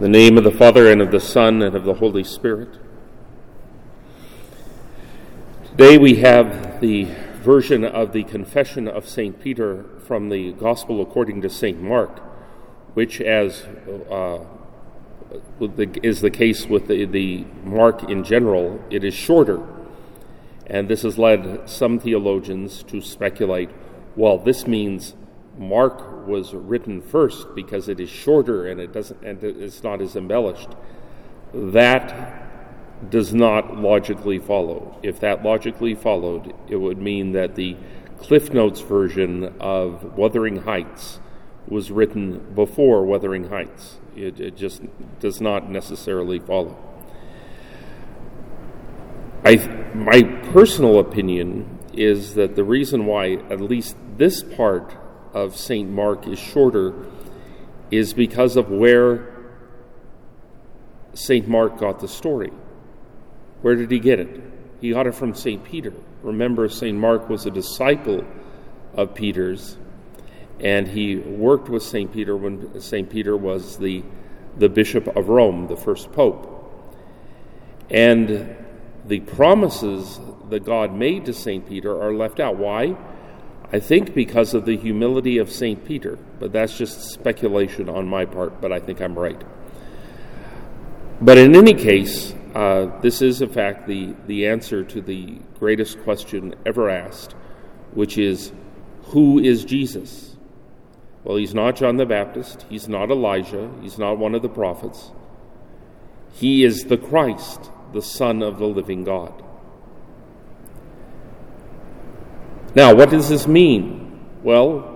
The name of the Father, and of the Son, and of the Holy Spirit. Today we have the version of the Confession of St. Peter from the Gospel according to St. Mark, which, as uh, is the case with the, the Mark in general, it is shorter. And this has led some theologians to speculate well, this means Mark was written first because it is shorter and it doesn't and it's not as embellished. That does not logically follow. If that logically followed, it would mean that the Cliff Notes version of Wuthering Heights was written before Wuthering Heights. It, it just does not necessarily follow. I, my personal opinion is that the reason why at least this part of St. Mark is shorter is because of where St. Mark got the story. Where did he get it? He got it from St. Peter. Remember, St. Mark was a disciple of Peter's, and he worked with St. Peter when St. Peter was the, the Bishop of Rome, the first Pope. And the promises that God made to St. Peter are left out. Why? I think because of the humility of St. Peter, but that's just speculation on my part, but I think I'm right. But in any case, uh, this is, in fact, the, the answer to the greatest question ever asked, which is who is Jesus? Well, he's not John the Baptist, he's not Elijah, he's not one of the prophets. He is the Christ, the Son of the living God. Now, what does this mean? Well,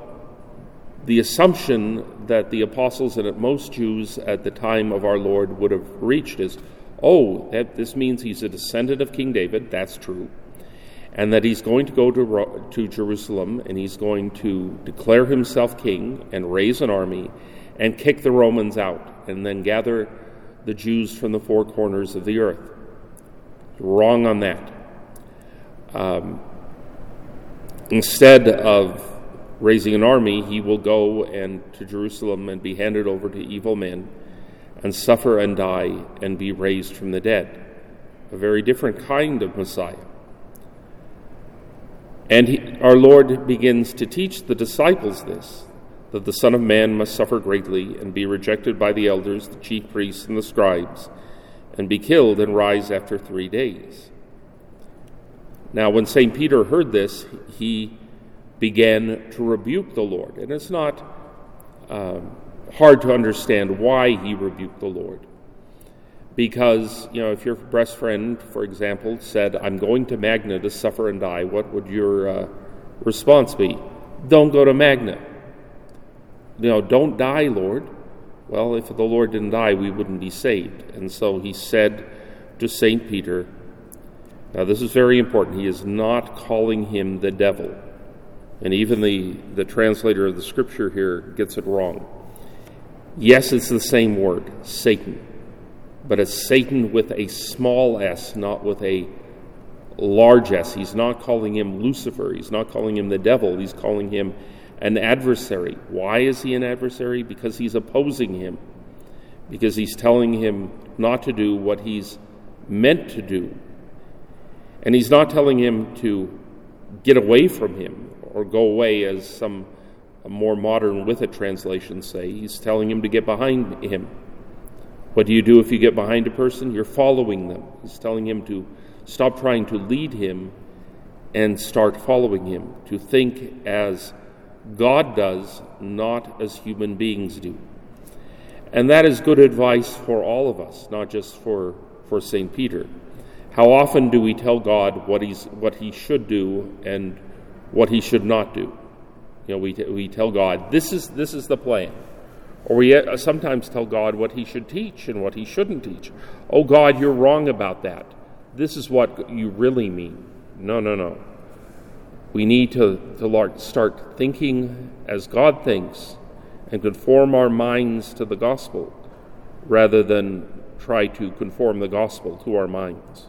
the assumption that the apostles and most Jews at the time of our Lord would have reached is oh, that this means he's a descendant of King David. That's true. And that he's going to go to, to Jerusalem and he's going to declare himself king and raise an army and kick the Romans out and then gather the Jews from the four corners of the earth. Wrong on that. Um, Instead of raising an army, he will go and to Jerusalem and be handed over to evil men and suffer and die and be raised from the dead. A very different kind of Messiah. And he, our Lord begins to teach the disciples this that the Son of Man must suffer greatly and be rejected by the elders, the chief priests, and the scribes, and be killed and rise after three days. Now, when St. Peter heard this, he began to rebuke the Lord. And it's not um, hard to understand why he rebuked the Lord. Because, you know, if your best friend, for example, said, I'm going to Magna to suffer and die, what would your uh, response be? Don't go to Magna. You know, don't die, Lord. Well, if the Lord didn't die, we wouldn't be saved. And so he said to St. Peter, now, this is very important. He is not calling him the devil. And even the, the translator of the scripture here gets it wrong. Yes, it's the same word, Satan, but it's Satan with a small s, not with a large s. He's not calling him Lucifer. He's not calling him the devil. He's calling him an adversary. Why is he an adversary? Because he's opposing him, because he's telling him not to do what he's meant to do and he's not telling him to get away from him or go away, as some more modern with it translations say. He's telling him to get behind him. What do you do if you get behind a person? You're following them. He's telling him to stop trying to lead him and start following him, to think as God does, not as human beings do. And that is good advice for all of us, not just for, for St. Peter. How often do we tell God what, he's, what He should do and what He should not do? You know, we, we tell God, this is, this is the plan. Or we uh, sometimes tell God what He should teach and what He shouldn't teach. Oh, God, you're wrong about that. This is what you really mean. No, no, no. We need to, to start thinking as God thinks and conform our minds to the gospel rather than try to conform the gospel to our minds.